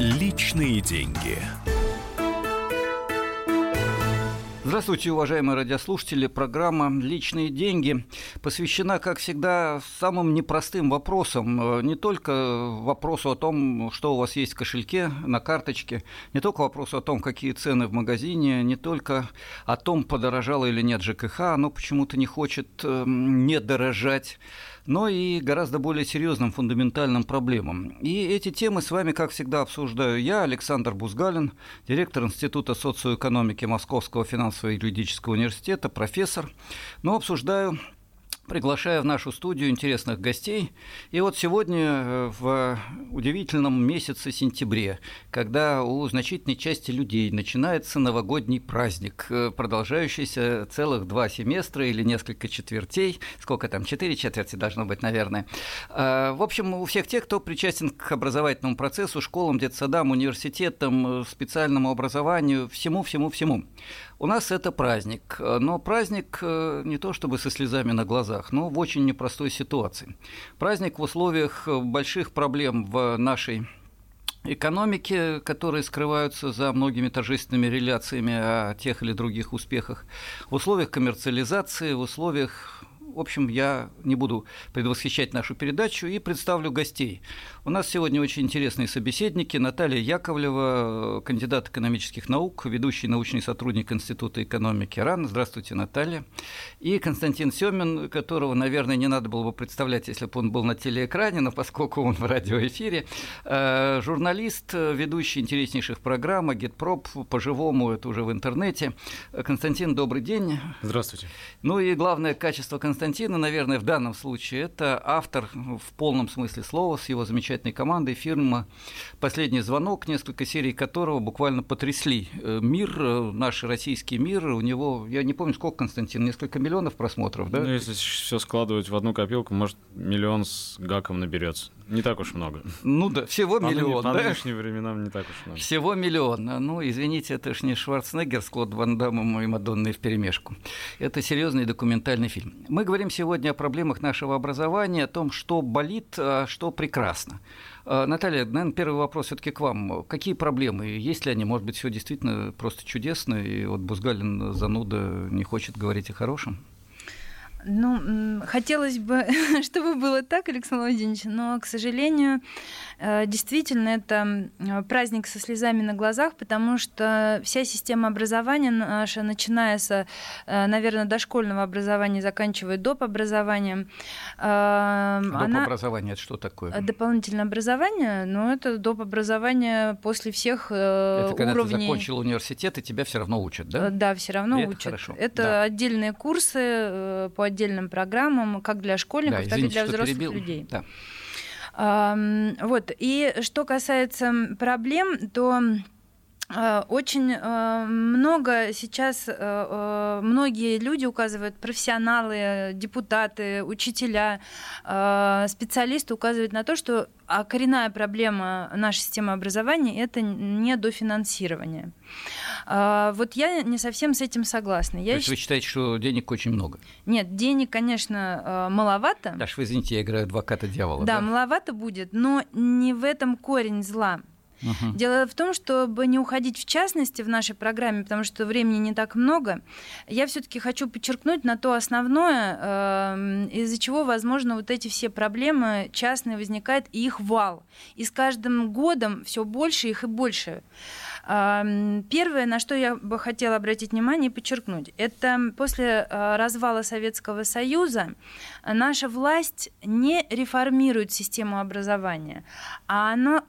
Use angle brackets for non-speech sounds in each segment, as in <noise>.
Личные деньги. Здравствуйте, уважаемые радиослушатели. Программа «Личные деньги» посвящена, как всегда, самым непростым вопросам. Не только вопросу о том, что у вас есть в кошельке, на карточке, не только вопросу о том, какие цены в магазине, не только о том, подорожало или нет ЖКХ, оно почему-то не хочет эм, не дорожать но и гораздо более серьезным фундаментальным проблемам. И эти темы с вами, как всегда, обсуждаю я, Александр Бузгалин, директор Института социоэкономики Московского финансово-юридического университета, профессор. Но обсуждаю приглашаю в нашу студию интересных гостей. И вот сегодня э, в удивительном месяце сентябре, когда у значительной части людей начинается новогодний праздник, э, продолжающийся целых два семестра или несколько четвертей, сколько там, четыре четверти должно быть, наверное. Э, в общем, у всех тех, кто причастен к образовательному процессу, школам, детсадам, университетам, специальному образованию, всему-всему-всему. У нас это праздник, но праздник не то чтобы со слезами на глазах, глазах, но в очень непростой ситуации. Праздник в условиях больших проблем в нашей экономике, которые скрываются за многими торжественными реляциями о тех или других успехах, в условиях коммерциализации, в условиях в общем, я не буду предвосхищать нашу передачу и представлю гостей. У нас сегодня очень интересные собеседники. Наталья Яковлева, кандидат экономических наук, ведущий научный сотрудник Института экономики РАН. Здравствуйте, Наталья. И Константин Семин, которого, наверное, не надо было бы представлять, если бы он был на телеэкране, но поскольку он в радиоэфире, э, журналист, ведущий интереснейших программ, Агитпроп, по-живому, это уже в интернете. Константин, добрый день. Здравствуйте. Ну и главное качество Константина наверное, в данном случае это автор в полном смысле слова с его замечательной командой фирма «Последний звонок», несколько серий которого буквально потрясли э, мир, э, наш российский мир. У него, я не помню, сколько, Константин, несколько миллионов просмотров, да? Ну, если все складывать в одну копилку, может, миллион с гаком наберется. Не так уж много. Ну да, всего по миллион. По да? нынешним временам не так уж много. Всего миллион. Ну, извините, это ж не Шварценеггер с Клод Ван Дамом и Мадонной в перемешку. Это серьезный документальный фильм. Мы говорим сегодня о проблемах нашего образования, о том, что болит, а что прекрасно. А, Наталья, наверное, первый вопрос все-таки к вам. Какие проблемы? Есть ли они? Может быть, все действительно просто чудесно, и вот Бузгалин зануда не хочет говорить о хорошем? Ну, хотелось бы, <laughs> чтобы было так, Александр Владимирович, но, к сожалению, э, действительно, это праздник со слезами на глазах, потому что вся система образования наша, начиная с, э, наверное, дошкольного образования, заканчивая доп. образованием. Э, доп. Она... образование – это что такое? Дополнительное образование, ну, это доп. образование после всех это когда уровней. ты закончил университет, и тебя все равно учат, да? Да, все равно и учат. Это, хорошо. это да. отдельные курсы по отдельным программам, как для школьников, да, так извините, и для взрослых перебил. людей. Да. Вот. И что касается проблем, то очень а, много сейчас а, многие люди указывают, профессионалы, депутаты, учителя, специалисты указывают на то, что коренная проблема нашей системы образования – это недофинансирование. Вот я не совсем с этим согласна. Я То есть вы считаете, что денег очень много? Нет, денег, конечно, маловато. Даже вы извините, я играю адвоката дьявола. Да, да, маловато будет, но не в этом корень зла. Угу. Дело в том, чтобы не уходить в частности в нашей программе, потому что времени не так много, я все-таки хочу подчеркнуть на то основное, эм, из-за чего, возможно, вот эти все проблемы частные возникают, и их вал. И с каждым годом все больше их и больше. Первое, на что я бы хотела обратить внимание и подчеркнуть, это после э, развала Советского Союза наша власть не реформирует систему образования, а она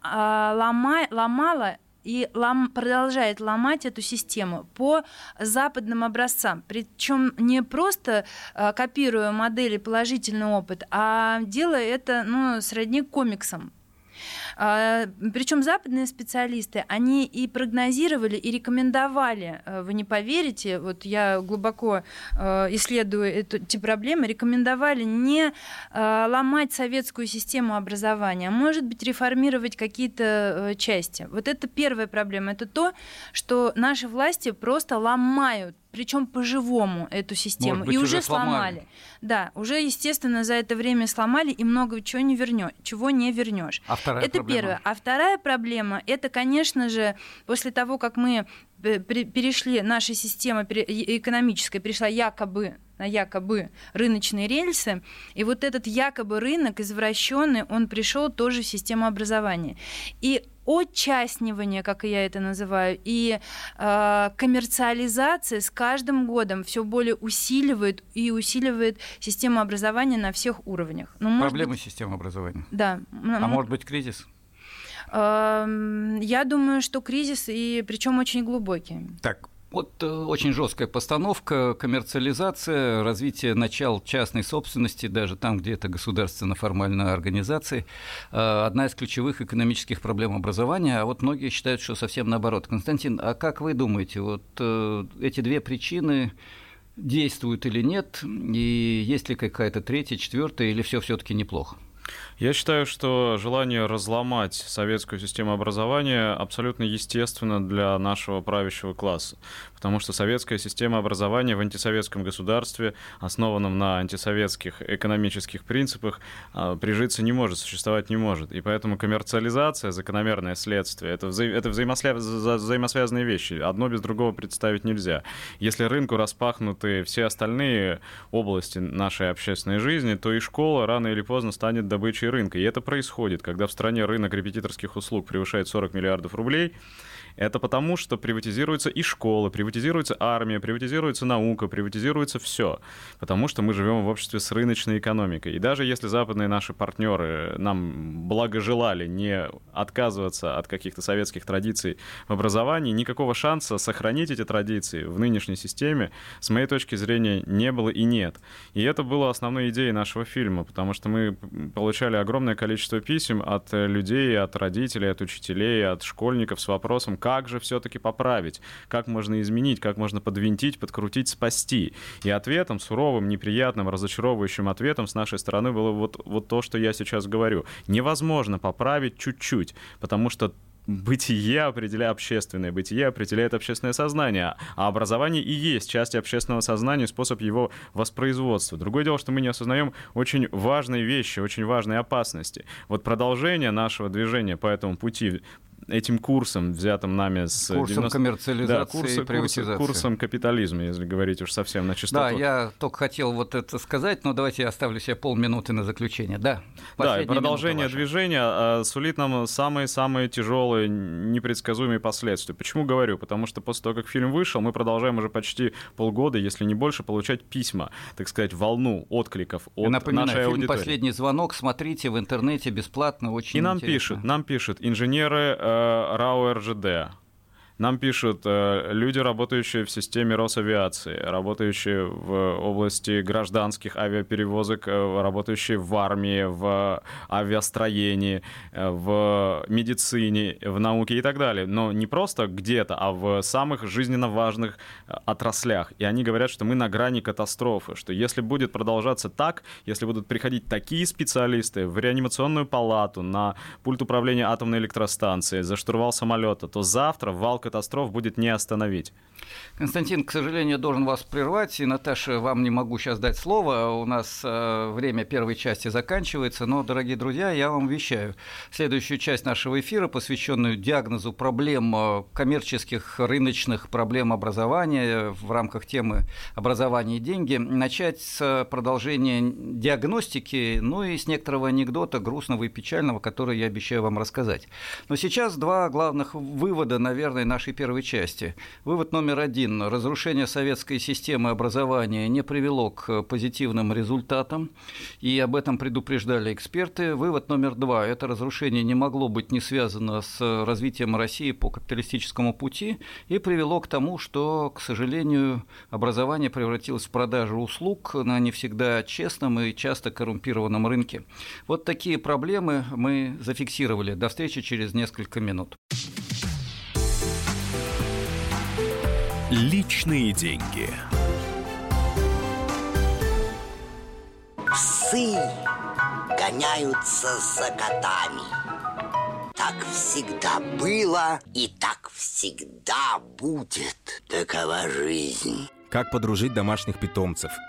лома, ломала и лом, продолжает ломать эту систему по западным образцам. Причем не просто э, копируя модели положительный опыт, а делая это ну, сродни комиксам а, Причем западные специалисты, они и прогнозировали, и рекомендовали, э, вы не поверите, вот я глубоко э, исследую эти проблемы, рекомендовали не э, ломать советскую систему образования, а может быть реформировать какие-то части. Вот это первая проблема, это то, что наши власти просто ломают причем по-живому эту систему. Быть, и уже уже сломали. сломали. Да, уже, естественно, за это время сломали, и много чего не вернешь, чего не вернешь. А вторая это проблема первое. А вторая проблема, это, конечно же, после того, как мы перешли, наша система экономическая перешла якобы на якобы рыночные рельсы, и вот этот якобы рынок извращенный, он пришел тоже в систему образования. И отчаснивание, как я это называю, и э, коммерциализация с каждым годом все более усиливает и усиливает систему образования на всех уровнях. Ну, Проблемы быть... системы образования. Да. А может быть кризис? Эм, я думаю, что кризис, и причем очень глубокий. Так, вот э, очень жесткая постановка, коммерциализация, развитие начал частной собственности, даже там, где это государственно-формальная организация, э, одна из ключевых экономических проблем образования, а вот многие считают, что совсем наоборот. Константин, а как вы думаете, вот э, эти две причины действуют или нет, и есть ли какая-то третья, четвертая, или все все-таки неплохо? Я считаю, что желание разломать советскую систему образования абсолютно естественно для нашего правящего класса потому что советская система образования в антисоветском государстве, основанном на антисоветских экономических принципах, а, прижиться не может, существовать не может. И поэтому коммерциализация, закономерное следствие, это, вза это взаимосвя взаимосвязанные вещи. Одно без другого представить нельзя. Если рынку распахнуты все остальные области нашей общественной жизни, то и школа рано или поздно станет добычей рынка. И это происходит, когда в стране рынок репетиторских услуг превышает 40 миллиардов рублей, это потому, что приватизируются и школы, приватизируется армия, приватизируется наука, приватизируется все. Потому что мы живем в обществе с рыночной экономикой. И даже если западные наши партнеры нам благожелали не отказываться от каких-то советских традиций в образовании, никакого шанса сохранить эти традиции в нынешней системе, с моей точки зрения, не было и нет. И это было основной идеей нашего фильма, потому что мы получали огромное количество писем от людей, от родителей, от учителей, от школьников с вопросом, как как же все-таки поправить, как можно изменить, как можно подвинтить, подкрутить, спасти. И ответом, суровым, неприятным, разочаровывающим ответом с нашей стороны было вот, вот то, что я сейчас говорю. Невозможно поправить чуть-чуть, потому что бытие определяет общественное, бытие определяет общественное сознание, а образование и есть часть общественного сознания, способ его воспроизводства. Другое дело, что мы не осознаем очень важные вещи, очень важные опасности. Вот продолжение нашего движения по этому пути этим курсом, взятым нами с... Курсом 90... коммерциализации да, курсы, и приватизации. Курсом капитализма, если говорить уж совсем на чистоту. Да, я только хотел вот это сказать, но давайте я оставлю себе полминуты на заключение. Да, да и продолжение движения а, сулит нам самые-самые тяжелые, непредсказуемые последствия. Почему говорю? Потому что после того, как фильм вышел, мы продолжаем уже почти полгода, если не больше, получать письма, так сказать, волну откликов от Напоминаю, нашей фильм аудитории. «Последний звонок» смотрите в интернете бесплатно, очень И нам интересно. пишут, нам пишут инженеры э, РАО РЖД. Нам пишут э, люди, работающие в системе Росавиации, работающие в области гражданских авиаперевозок, э, работающие в армии, в авиастроении, э, в медицине, в науке и так далее. Но не просто где-то, а в самых жизненно важных отраслях. И они говорят, что мы на грани катастрофы, что если будет продолжаться так, если будут приходить такие специалисты в реанимационную палату, на пульт управления атомной электростанцией, за штурвал самолета, то завтра валка катастроф будет не остановить. Константин, к сожалению, должен вас прервать. И, Наташа, вам не могу сейчас дать слово. У нас э, время первой части заканчивается. Но, дорогие друзья, я вам вещаю. Следующую часть нашего эфира, посвященную диагнозу проблем э, коммерческих, рыночных проблем образования в рамках темы образования и деньги, начать с продолжения диагностики, ну и с некоторого анекдота, грустного и печального, который я обещаю вам рассказать. Но сейчас два главных вывода, наверное, нашей первой части. Вывод номер один. Разрушение советской системы образования не привело к позитивным результатам, и об этом предупреждали эксперты. Вывод номер два. Это разрушение не могло быть не связано с развитием России по капиталистическому пути и привело к тому, что, к сожалению, образование превратилось в продажу услуг на не всегда честном и часто коррумпированном рынке. Вот такие проблемы мы зафиксировали. До встречи через несколько минут. Личные деньги. Псы гоняются за котами. Так всегда было и так всегда будет. Такова жизнь. Как подружить домашних питомцев –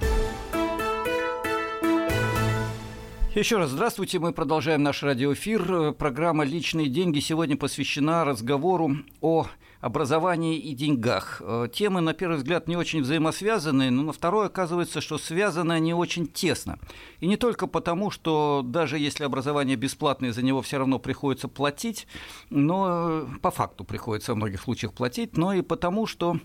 Еще раз здравствуйте. Мы продолжаем наш радиоэфир. Программа «Личные деньги» сегодня посвящена разговору о образовании и деньгах. Э, темы, на первый взгляд, не очень взаимосвязаны, но на второй оказывается, что связаны они очень тесно. И не только потому, что даже если образование бесплатное, за него все равно приходится платить, но по факту приходится в многих случаях платить, но и потому, что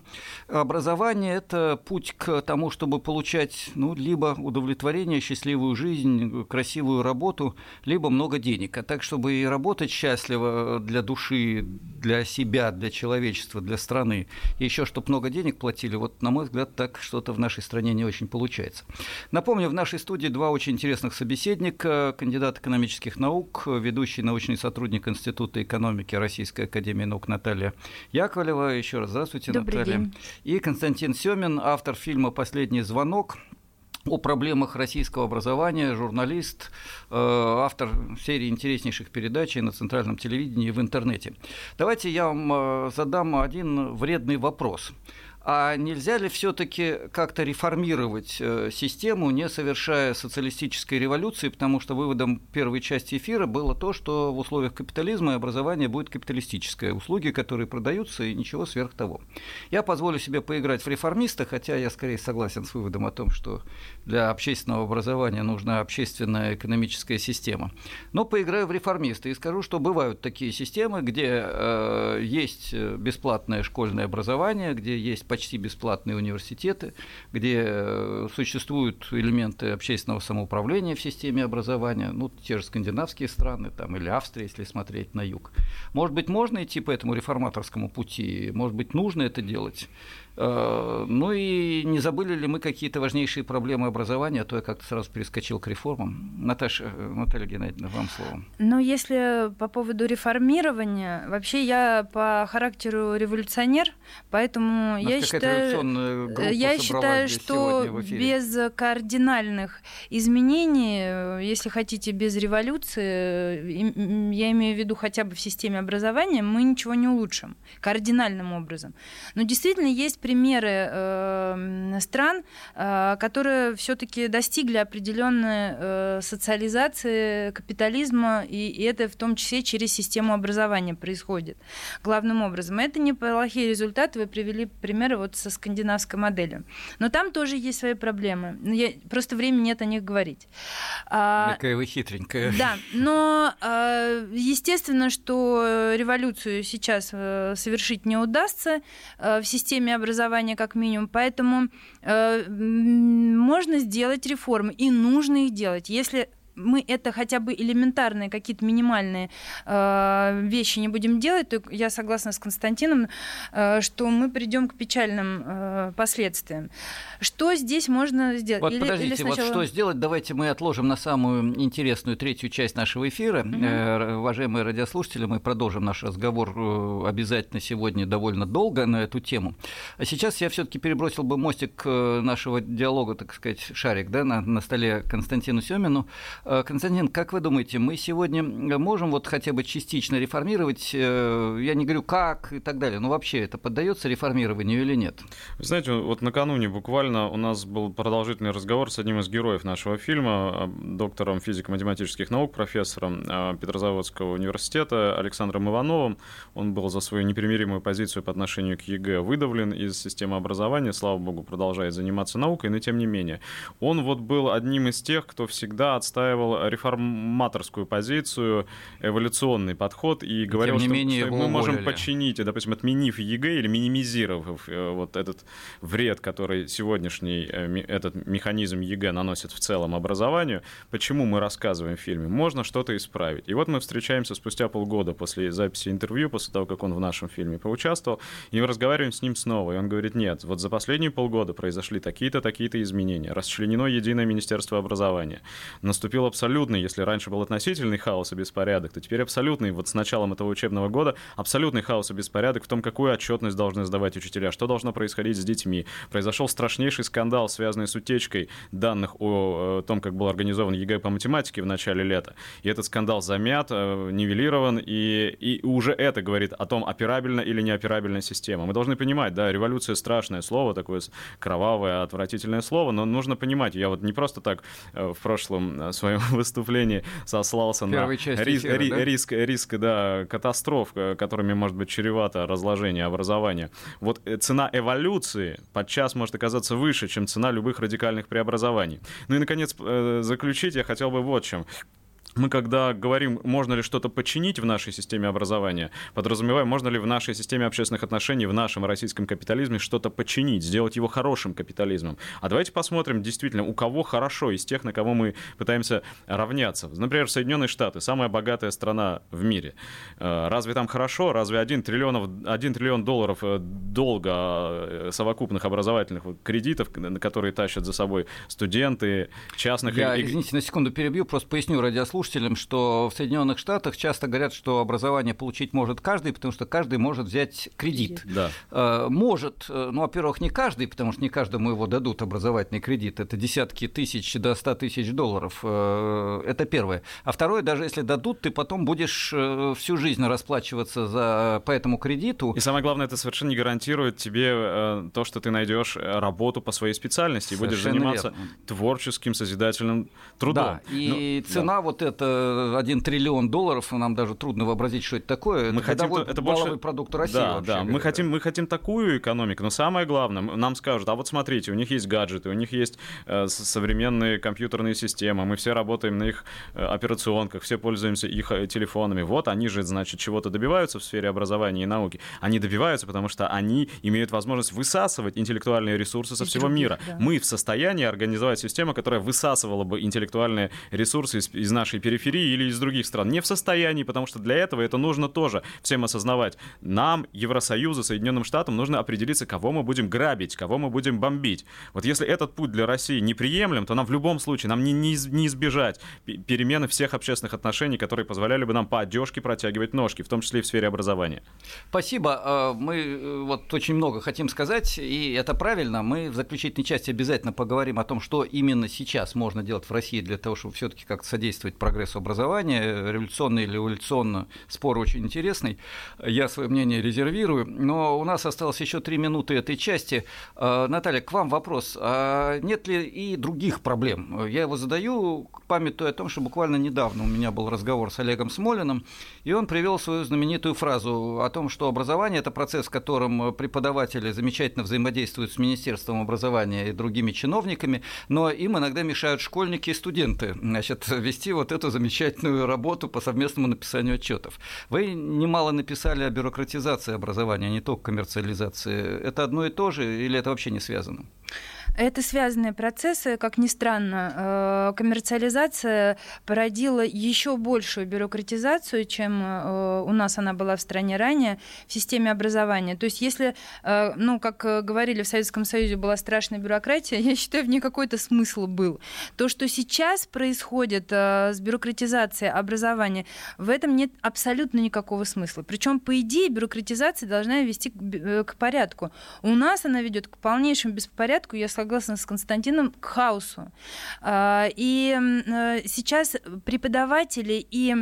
образование – это путь к тому, чтобы получать ну, либо удовлетворение, счастливую жизнь, красивую работу, либо много денег. А так, чтобы и работать счастливо для души, для себя, для человека, человечества, для страны, и еще чтобы много денег платили, вот, на мой взгляд, так что-то в нашей стране не очень получается. Напомню, в нашей студии два очень интересных собеседника, кандидат экономических наук, ведущий научный сотрудник Института экономики Российской Академии наук Наталья Яковлева. Еще раз здравствуйте, Добрый Наталья. День. И Константин Семин, автор фильма «Последний звонок», о проблемах российского образования, журналист, э, автор серии интереснейших передач и на центральном телевидении и в интернете. Давайте я вам э, задам один вредный вопрос. А нельзя ли все-таки как-то реформировать э, систему, не совершая социалистической революции, потому что выводом первой части эфира было то, что в условиях капитализма образование будет капиталистическое, услуги, которые продаются, и ничего сверх того. Я позволю себе поиграть в реформиста, хотя я скорее согласен с выводом о том, что для общественного образования нужна общественная экономическая система. Но поиграю в реформиста и скажу, что бывают такие системы, где э, есть бесплатное школьное образование, где есть почти бесплатные университеты, где э, существуют элементы общественного самоуправления в системе образования, ну, те же скандинавские страны, там, или Австрия, если смотреть на юг. Может быть, можно идти по этому реформаторскому пути, может быть, нужно это делать. Э, ну и не забыли ли мы какие-то важнейшие проблемы образования, а то я как-то сразу перескочил к реформам. Наташа, э, Наталья Геннадьевна, вам слово. Ну, если по поводу реформирования, вообще я по характеру революционер, поэтому я считаю, э, я считаю, что без кардинальных изменений, если хотите, без революции, я имею в виду хотя бы в системе образования, мы ничего не улучшим кардинальным образом. Но действительно есть примеры э, стран, э, которые все-таки достигли определенной э, социализации капитализма, и, и это в том числе через систему образования происходит главным образом. Это неплохие результаты, вы привели примеры вот со скандинавской моделью. Но там тоже есть свои проблемы. Я, просто времени нет о них говорить. А, Какая вы хитренькая. Да, но э, естественно, что революцию сейчас э, совершить не удастся э, в системе образования образования как минимум. Поэтому э, можно сделать реформы, и нужно их делать. Если мы это хотя бы элементарные какие-то минимальные э, вещи не будем делать, то я согласна с Константином, э, что мы придем к печальным э, последствиям. Что здесь можно сделать? Вот или, подождите, или сначала... вот что сделать? Давайте мы отложим на самую интересную третью часть нашего эфира. Угу. Э, уважаемые радиослушатели, мы продолжим наш разговор э, обязательно сегодня довольно долго на эту тему. А сейчас я все-таки перебросил бы мостик э, нашего диалога, так сказать, шарик, да, на, на столе Константину Семину. Э, Константин, как вы думаете, мы сегодня можем вот хотя бы частично реформировать, э, я не говорю как и так далее, но вообще это поддается реформированию или нет? Вы знаете, вот накануне буквально у нас был продолжительный разговор с одним из героев нашего фильма, доктором физико-математических наук, профессором Петрозаводского университета Александром Ивановым. Он был за свою непримиримую позицию по отношению к ЕГЭ выдавлен из системы образования, слава богу, продолжает заниматься наукой, но тем не менее. Он вот был одним из тех, кто всегда отстаивал отстаивал реформаторскую позицию, эволюционный подход и говорил, что, менее что мы можем починить, допустим, отменив ЕГЭ или минимизировав э, вот этот вред, который сегодняшний э, этот механизм ЕГЭ наносит в целом образованию, почему мы рассказываем в фильме, можно что-то исправить. И вот мы встречаемся спустя полгода после записи интервью, после того, как он в нашем фильме поучаствовал, и мы разговариваем с ним снова, и он говорит, нет, вот за последние полгода произошли такие-то, такие-то изменения, расчленено единое Министерство образования, наступила абсолютный, если раньше был относительный хаос и беспорядок, то теперь абсолютный. Вот с началом этого учебного года абсолютный хаос и беспорядок в том, какую отчетность должны сдавать учителя, что должно происходить с детьми. Произошел страшнейший скандал, связанный с утечкой данных о, о том, как был организован ЕГЭ по математике в начале лета. И этот скандал замят, э, нивелирован, и, и уже это говорит о том, операбельна или неоперабельная система. Мы должны понимать, да, революция страшное слово, такое кровавое, отвратительное слово, но нужно понимать, я вот не просто так э, в прошлом э, <laughs> своем выступлении сослался на рис, эфира, ри, да? риск, риск да, катастроф, которыми может быть чревато разложение образования. Вот цена эволюции подчас может оказаться выше, чем цена любых радикальных преобразований. Ну и, наконец, заключить я хотел бы вот чем мы когда говорим, можно ли что-то починить в нашей системе образования, подразумеваем, можно ли в нашей системе общественных отношений, в нашем российском капитализме что-то починить, сделать его хорошим капитализмом. А давайте посмотрим действительно, у кого хорошо из тех, на кого мы пытаемся равняться. Например, Соединенные Штаты, самая богатая страна в мире. Э, разве там хорошо? Разве 1 триллион, 1 триллион долларов э, долга э, совокупных образовательных кредитов, которые тащат за собой студенты, частных... Я, извините, на секунду перебью, просто поясню радиослушателям, слушателям, что в Соединенных Штатах часто говорят, что образование получить может каждый, потому что каждый может взять кредит. Да. Э, может, э, ну, во-первых, не каждый, потому что не каждому его дадут образовательный кредит. Это десятки тысяч до ста тысяч долларов. Э, это первое. А второе, даже если дадут, ты потом будешь всю жизнь расплачиваться за, по этому кредиту. И самое главное, это совершенно не гарантирует тебе то, что ты найдешь работу по своей специальности и будешь заниматься верно. творческим, созидательным трудом. Да, и ну, цена да. вот эта это 1 триллион долларов, нам даже трудно вообразить, что это такое. Мы это хотим, это больше... продукт России. Да, да. Мы хотим, мы хотим такую экономику, но самое главное, нам скажут, а вот смотрите, у них есть гаджеты, у них есть э, современные компьютерные системы, мы все работаем на их э, операционках, все пользуемся их э, телефонами. Вот они же, значит, чего-то добиваются в сфере образования и науки. Они добиваются, потому что они имеют возможность высасывать интеллектуальные ресурсы со и всего мира. Да. Мы в состоянии организовать систему, которая высасывала бы интеллектуальные ресурсы из, из нашей периферии или из других стран. Не в состоянии, потому что для этого это нужно тоже всем осознавать. Нам, Евросоюзу, Соединенным Штатам нужно определиться, кого мы будем грабить, кого мы будем бомбить. Вот если этот путь для России неприемлем, то нам в любом случае, нам не, не, не избежать перемены всех общественных отношений, которые позволяли бы нам по одежке протягивать ножки, в том числе и в сфере образования. Спасибо. А, мы э, вот очень много хотим сказать, и это правильно. Мы в заключительной части обязательно поговорим о том, что именно сейчас можно делать в России для того, чтобы все-таки как-то содействовать прогрессу образования, революционный или эволюционно, спор очень интересный. Я свое мнение резервирую. Но у нас осталось еще три минуты этой части. А, Наталья, к вам вопрос. А нет ли и других проблем? Я его задаю, памятуя о том, что буквально недавно у меня был разговор с Олегом Смолиным, и он привел свою знаменитую фразу о том, что образование – это процесс, в котором преподаватели замечательно взаимодействуют с Министерством образования и другими чиновниками, но им иногда мешают школьники и студенты значит, вести вот эту замечательную работу по совместному написанию отчетов. Вы немало написали о бюрократизации образования, а не только коммерциализации. Это одно и то же или это вообще не связано? Это связанные процессы, как ни странно. Э, коммерциализация породила еще большую бюрократизацию, чем э, у нас она была в стране ранее в системе образования. То есть если, э, ну, как говорили, в Советском Союзе была страшная бюрократия, <laughs> я считаю, в ней какой-то смысл был. То, что сейчас происходит с бюрократизацией образования, в этом нет абсолютно никакого смысла. Причем, по идее, бюрократизация должна вести к порядку. У нас она ведет к полнейшему беспорядку, я согласна согласна с Константином, к хаосу. А, и э, сейчас преподаватели и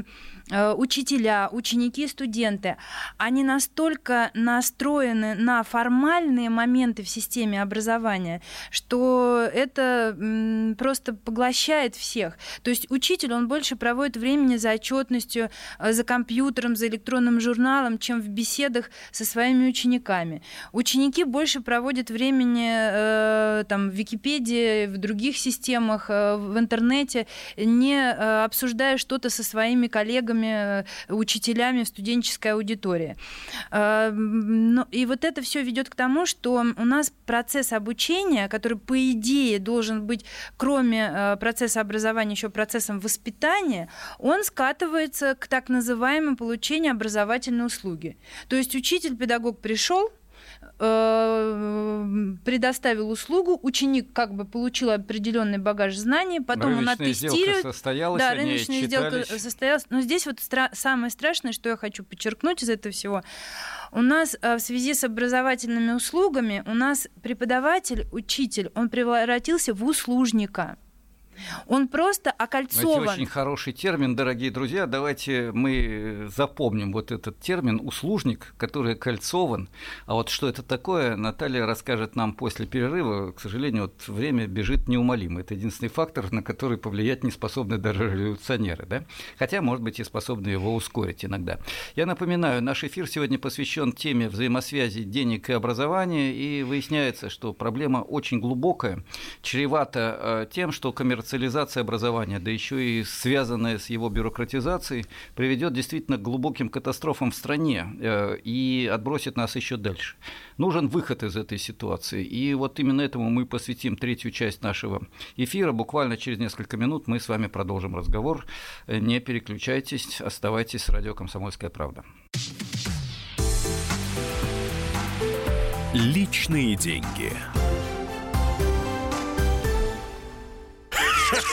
Э, учителя, ученики, студенты, они настолько настроены на формальные моменты в системе образования, что это просто поглощает всех. То есть учитель, он больше проводит времени за отчетностью, э, за компьютером, за электронным журналом, чем в беседах со своими учениками. Ученики больше проводят времени э, там, в Википедии, в других системах, в интернете, не обсуждая что-то со своими коллегами, э, учителями в студенческой аудитории. Э, и вот это все ведет к тому, что у нас процесс обучения, который по идее должен быть, кроме э, процесса образования, еще процессом воспитания, он скатывается к так называемому получению образовательной услуги. То есть учитель-педагог пришел, э, предоставил услугу, ученик как бы получил определенный багаж знаний, потом рыночная он оттестирует. состоялась, да, рыночная сделка читались. состоялась. Но здесь вот стра- самое страшное, что я хочу подчеркнуть из этого всего, у нас э, в связи с образовательными услугами у нас преподаватель, учитель, он превратился в услужника. Он просто Это окольцован. очень хороший термин, дорогие друзья. Давайте мы запомним вот этот термин «услужник», который кольцован. А вот что это такое, Наталья расскажет нам после перерыва. К сожалению, вот время бежит неумолимо. Это единственный фактор, на который повлиять не способны даже революционеры. Да? Хотя, может быть, и способны его ускорить иногда. Я напоминаю, наш эфир сегодня посвящен теме взаимосвязи денег и образования. И выясняется, что проблема очень глубокая, чревата э, тем, что коммерциализация образования, да еще и связанная с его бюрократизацией, приведет действительно к глубоким катастрофам в стране э, и отбросит нас еще дальше. Нужен выход из этой ситуации. И вот именно этому мы посвятим третью часть нашего эфира. Буквально через несколько минут мы с вами продолжим разговор. Э, Не переключайтесь, оставайтесь с радио «Комсомольская правда». Личные деньги.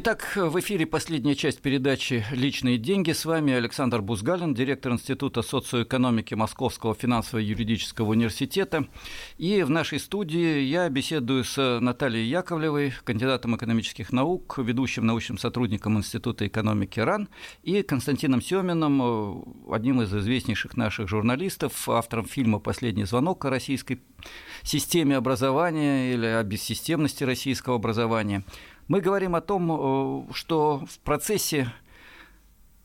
Итак, в эфире последняя часть передачи «Личные деньги». С вами Александр Бузгалин, директор Института социоэкономики Московского финансово-юридического университета. И в нашей студии я беседую с Натальей Яковлевой, кандидатом экономических наук, ведущим научным сотрудником Института экономики РАН, и Константином Семиным, одним из известнейших наших журналистов, автором фильма «Последний звонок» о российской системе образования или о бессистемности российского образования. Мы говорим о том, что в процессе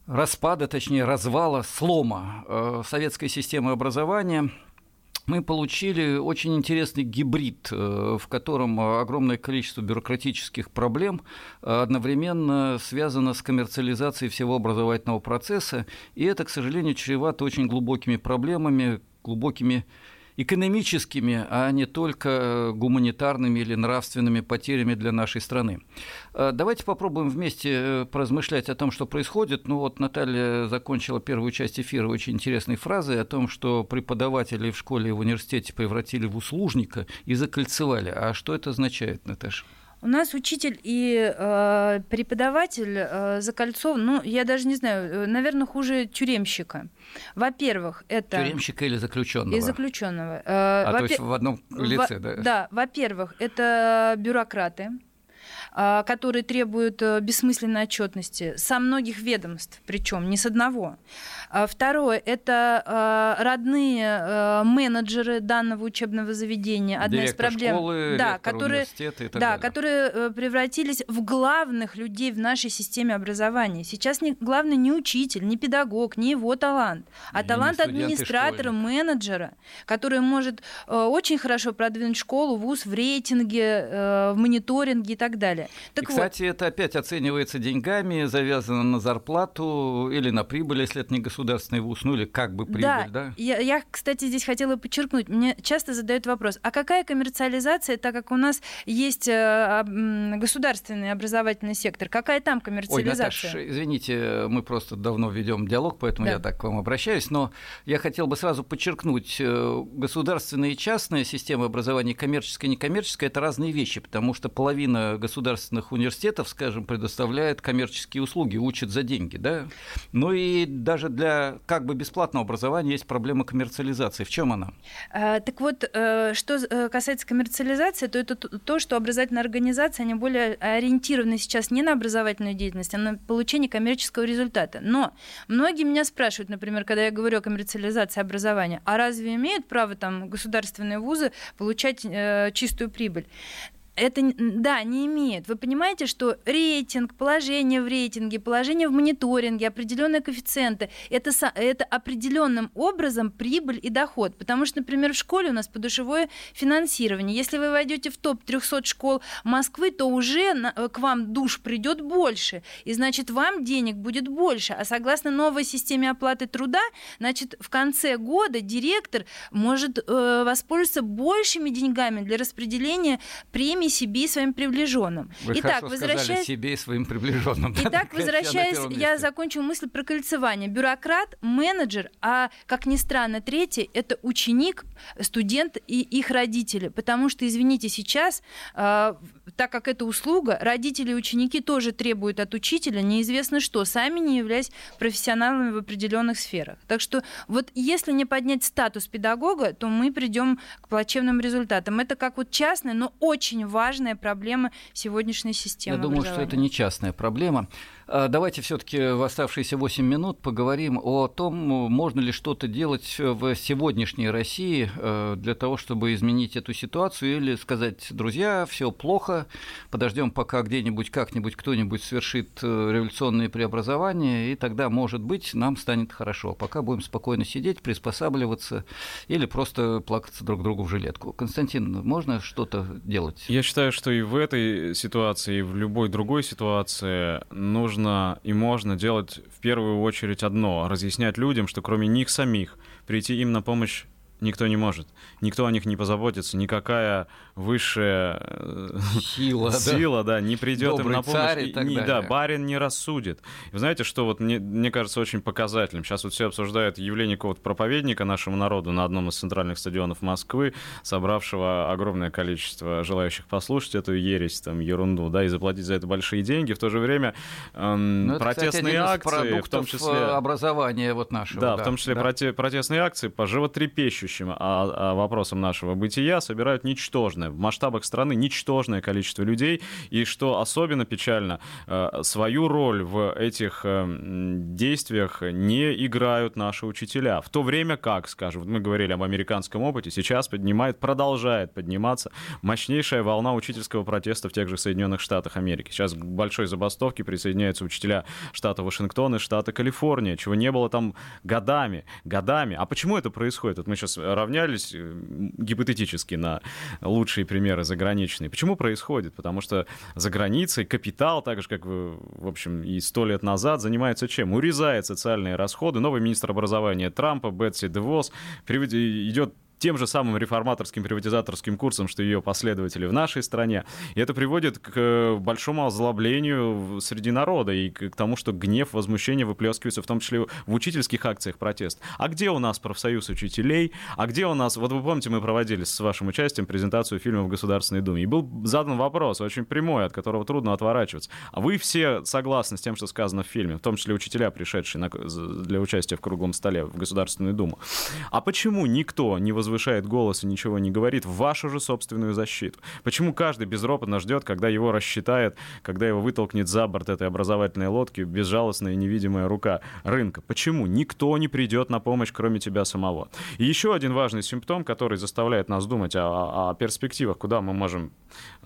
распада, точнее развала, слома советской системы образования мы получили очень интересный гибрид, в котором огромное количество бюрократических проблем одновременно связано с коммерциализацией всего образовательного процесса, и это, к сожалению, чревато очень глубокими проблемами, глубокими экономическими, а не только гуманитарными или нравственными потерями для нашей страны. Давайте попробуем вместе поразмышлять о том, что происходит. Ну вот Наталья закончила первую часть эфира очень интересной фразой о том, что преподаватели в школе и в университете превратили в услужника и закольцевали. А что это означает, Наташа? У нас учитель и э, преподаватель э, закольцован, ну, я даже не знаю, наверное, хуже тюремщика. Во-первых, это... Тюремщика или заключенного? И заключенного. Э, а то есть в одном лице, во- да? Да, во-первых, это бюрократы, э, которые требуют э, бессмысленной отчетности со многих ведомств, причем не с одного. А Второе – это э, родные менеджеры данного учебного заведения. Одна Директор из проблем, школы, да, которые, и так да, далее. которые э, превратились в главных людей в нашей системе образования. Сейчас не, главный не учитель, не педагог, не его талант, а И талант администратора, менеджера, который может э, очень хорошо продвинуть школу, вуз в рейтинге, в мониторинге и так далее. Так и, кстати, это опять оценивается деньгами, завязано на зарплату или на прибыль, если это не государственный вуз, ну или как бы прибыль, да? Я, я, кстати, здесь хотела подчеркнуть, мне часто задают вопрос, а какая коммерциализация, так как у нас есть э, государственный образовательный сектор, какая там Ой, коммерциализация? Наташ, извините, мы просто давно ведем диалог, поэтому Да. я так к вам обращаюсь, но я хотел бы сразу подчеркнуть, э, государственная и частная система образования, коммерческая и некоммерческая, это разные вещи, потому что половина государственной государственных университетов, скажем, предоставляет коммерческие услуги, учат за деньги, да? Ну и даже для как бы бесплатного образования есть проблема коммерциализации. В чем она? А, так вот, э, что э, касается коммерциализации, то это то, что образовательные организации, они более ориентированы сейчас не на образовательную деятельность, а на получение коммерческого результата. Но многие меня спрашивают, например, когда я говорю о коммерциализации образования, а разве имеют право там государственные вузы получать э, чистую прибыль? Это, да, не имеет. Вы понимаете, что рейтинг, положение в рейтинге, положение в мониторинге, определенные коэффициенты, это, это определенным образом прибыль и доход. Потому что, например, в школе у нас подушевое финансирование. Если вы войдете в топ 300 школ Москвы, то уже на, э, к вам душ придет больше. И значит, вам денег будет больше. А согласно новой системе оплаты труда, значит, в конце года директор может э, воспользоваться большими деньгами для распределения премий сами себе и своим приближенным. Вы Итак, возвращаясь... себе и своим приближенным. <laughs> Итак, возвращаясь, я закончу мысль про кольцевание. Бюрократ, менеджер, а, как ни странно, третий — это ученик, студент и их родители. Потому что, извините, сейчас, э, так как это услуга, родители и ученики тоже требуют от учителя неизвестно что, сами не являясь профессионалами в определенных сферах. Так что вот если не поднять статус педагога, то мы придем к плачевным результатам. Это как вот частное, но очень важная проблема сегодняшней системы. Я думаю, что это не частная проблема. А, давайте все-таки в оставшиеся 8 минут поговорим о том, можно ли что-то делать в сегодняшней России э, для того, чтобы изменить эту ситуацию, или сказать, друзья, все плохо, подождем, пока где-нибудь как-нибудь кто-нибудь совершит э, революционные преобразования, и тогда, может быть, нам станет хорошо. Пока будем спокойно сидеть, приспосабливаться или просто плакаться друг другу в жилетку. Константин, можно что-то делать? Я считаю, что и в этой ситуации, и в любой другой ситуации нужно нужно и можно делать в первую очередь одно — разъяснять людям, что кроме них самих прийти им на помощь никто не может. Никто о них не позаботится, никакая высшая э, сила, сила да. да, не придет им на помощь. И, и, да, барин не рассудит. Вы знаете, что вот мне, мне кажется очень показательным? Сейчас вот все обсуждают явление какого-то проповедника нашему народу на одном из центральных стадионов Москвы, собравшего огромное количество желающих послушать эту ересь, там, ерунду, да, и заплатить за это большие деньги. В то же время эм, ну, протестные это, кстати, акции, в том числе... Э, образования вот нашего. Да, да в том числе да. протестные акции по животрепещущим соответствующим а, а, вопросам нашего бытия собирают ничтожное, в масштабах страны ничтожное количество людей, и что особенно печально, э, свою роль в этих э, действиях не играют наши учителя. В то время как, скажем, мы говорили об американском опыте, сейчас поднимает, продолжает подниматься мощнейшая волна учительского протеста в тех же Соединенных Штатах Америки. Сейчас к большой забастовке присоединяются учителя штата Вашингтон и штата Калифорния, чего не было там годами, годами. А почему это происходит? Вот мы сейчас равнялись э, гипотетически на лучшие примеры заграничные. Почему происходит? Потому что за границей капитал, так же, как, в общем, и сто лет назад, занимается чем? Урезает социальные расходы. Новый министр образования Трампа, Бетси Девос, идет тем же самым реформаторским приватизаторским курсом, что ее последователи в нашей стране. И это приводит к э, большому озлоблению среди народа и к тому, что гнев, возмущение выплескивается в том числе в учительских акциях протест. А где у нас профсоюз учителей? А где у нас... Вот вы помните, мы проводили с вашим участием презентацию фильма в Государственной Думе. И был задан вопрос, очень прямой, от которого трудно отворачиваться. А вы все согласны с тем, что сказано в фильме, в том числе учителя, пришедшие на... для участия в круглом столе в Государственную Думу. А почему никто не возвышает возвышает голос и ничего не говорит в вашу же собственную защиту? Почему каждый безропотно ждет, когда его рассчитает, когда его вытолкнет за борт этой образовательной лодки безжалостная и невидимая рука рынка? Почему никто не придет на помощь, кроме тебя самого? И еще один важный симптом, который заставляет нас думать о, о перспективах, куда мы можем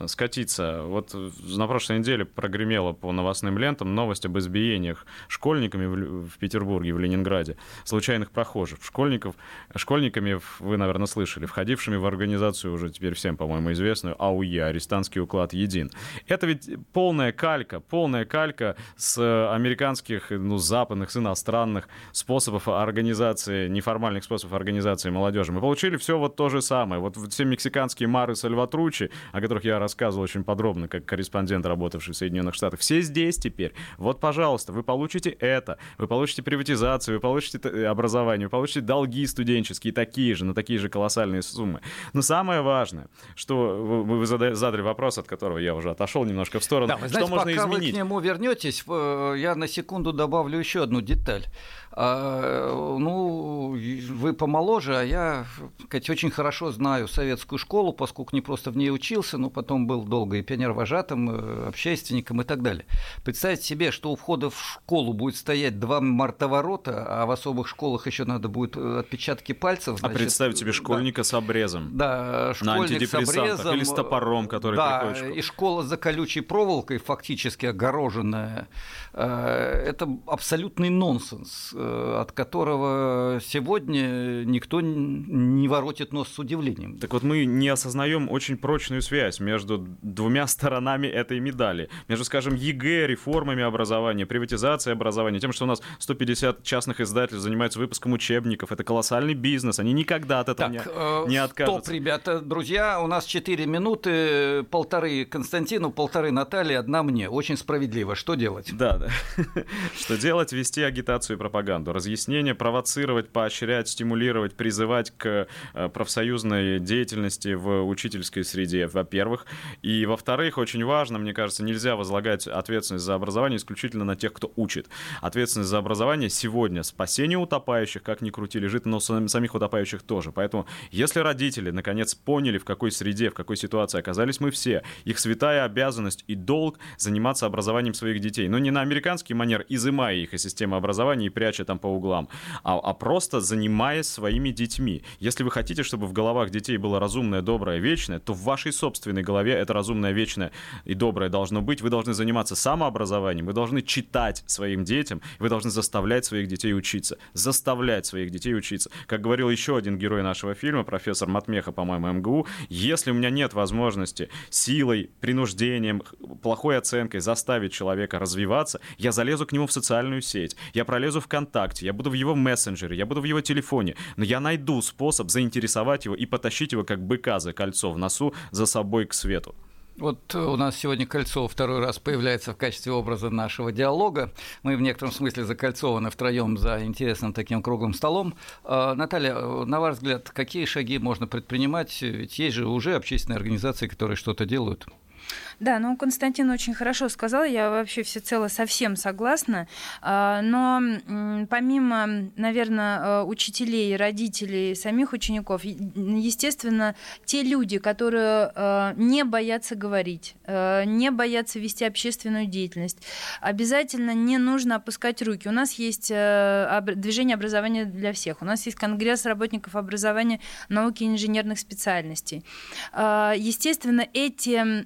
скатиться. Вот на прошлой неделе прогремела по новостным лентам новость об избиениях школьниками в, в Петербурге, в Ленинграде, случайных прохожих. Школьников, школьниками, вы, наверное, слышали, входившими в организацию уже теперь всем, по-моему, известную АУЕ, арестантский уклад Един. Это ведь полная калька, полная калька с американских, ну, западных, с иностранных способов организации, неформальных способов организации молодежи. Мы получили все вот то же самое. Вот все мексиканские Мары Сальватручи, о которых я рассказывал очень подробно, как корреспондент, работавший в Соединенных Штатах, все здесь теперь. Вот, пожалуйста, вы получите это, вы получите приватизацию, вы получите образование, вы получите долги студенческие такие же, на такие такие же колоссальные суммы. Но самое важное, что вы задали вопрос, от которого я уже отошел немножко в сторону, да, вы знаете, что можно пока изменить? вы к нему вернетесь, я на секунду добавлю еще одну деталь. А, ну, вы помоложе, а я, сказать, очень хорошо знаю советскую школу, поскольку не просто в ней учился, но потом был долго и пионер-вожатым, э, общественником и так далее. Представьте себе, что у входа в школу будет стоять два металловорота, а в особых школах еще надо будет э, отпечатки пальцев. А значит, а представь себе школьника да, с обрезом. Да, школьник с обрезом. Или с топором, который да, и школа за колючей проволокой, фактически огороженная. Э, это абсолютный нонсенс Э, от которого сегодня никто не воротит нос с удивлением. Так вот мы не осознаем очень прочную связь между двумя сторонами этой медали. Между, скажем, ЕГЭ, реформами образования, приватизацией образования, тем, что у нас 150 частных издательств занимаются выпуском учебников. Это колоссальный бизнес, они никогда от этого так, не, э, не откажутся. Стоп, ребята, друзья, у нас 4 минуты, полторы Константину, полторы Наталье, одна мне. Очень справедливо. Что делать? Да, да. <laughs> Что делать? Вести агитацию и пропаганду пропаганду. Разъяснение, провоцировать, поощрять, стимулировать, призывать к э, профсоюзной деятельности в учительской среде, во-первых. И, во-вторых, очень важно, мне кажется, нельзя возлагать ответственность за образование исключительно на тех, кто учит. Ответственность за образование сегодня спасение утопающих, как ни крути, лежит, но самих утопающих тоже. Поэтому, если родители наконец поняли, в какой среде, в какой ситуации оказались мы все, их святая обязанность и долг заниматься образованием своих детей. Но не на американский манер, изымая их из системы образования и пряча там по углам, а, а просто занимаясь своими детьми. Если вы хотите, чтобы в головах детей было разумное, доброе, вечное, то в вашей собственной голове это разумное, вечное и доброе должно быть. Вы должны заниматься самообразованием, вы должны читать своим детям, вы должны заставлять своих детей учиться. Заставлять своих детей учиться. Как говорил еще один герой нашего фильма, профессор Матмеха, по-моему, МГУ, если у меня нет возможности силой, принуждением, плохой оценкой заставить человека развиваться, я залезу к нему в социальную сеть, я пролезу ВКонтакте, я буду в его мессенджере, я буду в его телефоне, но я найду способ заинтересовать его и потащить его как быка за кольцо в носу за собой к свету. Вот у нас сегодня Кольцо второй раз появляется в качестве образа нашего диалога. Мы в некотором смысле закольцованы втроем за интересным таким круглым столом. А, Наталья, на ваш взгляд, какие шаги можно предпринимать? Ведь есть же уже общественные организации, которые что-то делают. Да, ну Константин очень хорошо сказал, я вообще всецело совсем согласна. А, но помимо, наверное, э, учителей, родителей, самих учеников, естественно, те люди, которые э, не боятся говорить, э, не боятся вести общественную деятельность, обязательно не нужно опускать руки. У нас есть движение образования для всех, у нас есть конгресс работников образования, науки и инженерных специальностей. А, естественно, эти,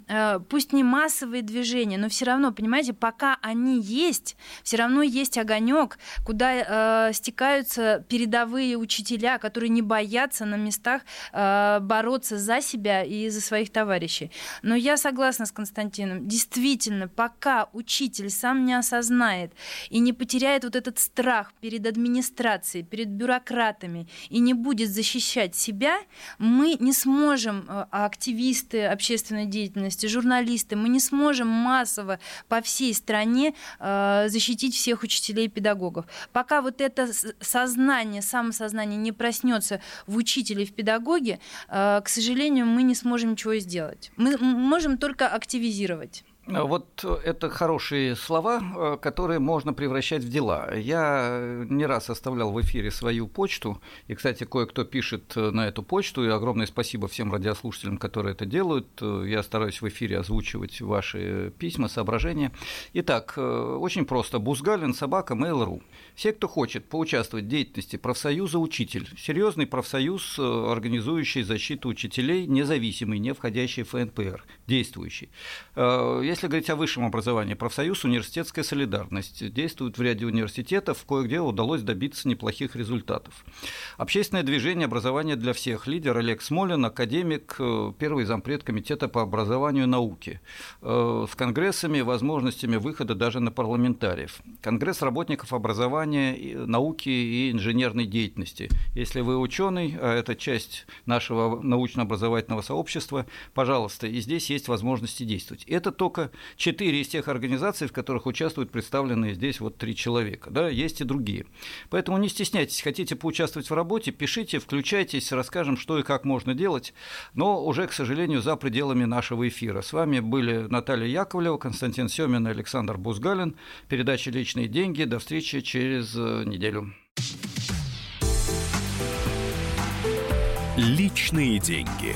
пусть пусть не массовые движения, но все равно, понимаете, пока они есть, все равно есть огонек, куда э, стекаются передовые учителя, которые не боятся на местах э, бороться за себя и за своих товарищей. Но я согласна с Константином. Действительно, пока учитель сам не осознает и не потеряет вот этот страх перед администрацией, перед бюрократами и не будет защищать себя, мы не сможем, э, активисты общественной деятельности, журналисты, специалисты, мы не сможем массово по всей стране э, защитить всех учителей и педагогов. Пока вот это сознание, самосознание не проснется в учителе в педагоге, э, к сожалению, мы не сможем ничего сделать. Мы можем только активизировать. Вот это хорошие слова, э, которые можно превращать в дела. Я не раз оставлял в эфире свою почту, и, кстати, кое-кто пишет э, на эту почту, и огромное спасибо всем радиослушателям, которые это делают. Э, я стараюсь в эфире озвучивать ваши письма, соображения. Итак, очень просто. Бузгалин, собака, mail.ru. Все, кто хочет поучаствовать в деятельности профсоюза «Учитель», серьезный профсоюз, организующий защиту учителей, независимый, не входящий в ФНПР, действующий. Если говорить о высшем образовании, профсоюз «Университетская солидарность» действует в ряде университетов, кое-где удалось добиться неплохих результатов. Общественное движение «Образование для всех», лидер Олег Смолин, академик, э, первый зампред комитета по образованию и науке, э, с конгрессами, возможностями выхода даже на парламентариев. Конгресс работников образования, науки и инженерной деятельности. Если вы ученый, а это часть нашего научно-образовательного сообщества, пожалуйста, и здесь есть возможности действовать. Это только только четыре из тех организаций, в которых участвуют представленные здесь вот три человека. Да, есть и другие. Поэтому не стесняйтесь, хотите поучаствовать в работе, пишите, включайтесь, расскажем, что и как можно делать, но уже, к сожалению, за пределами нашего эфира. С вами были Наталья Яковлева, Константин Семин и Александр Бузгалин. Передача «Личные деньги». До встречи через э, неделю. Личные деньги.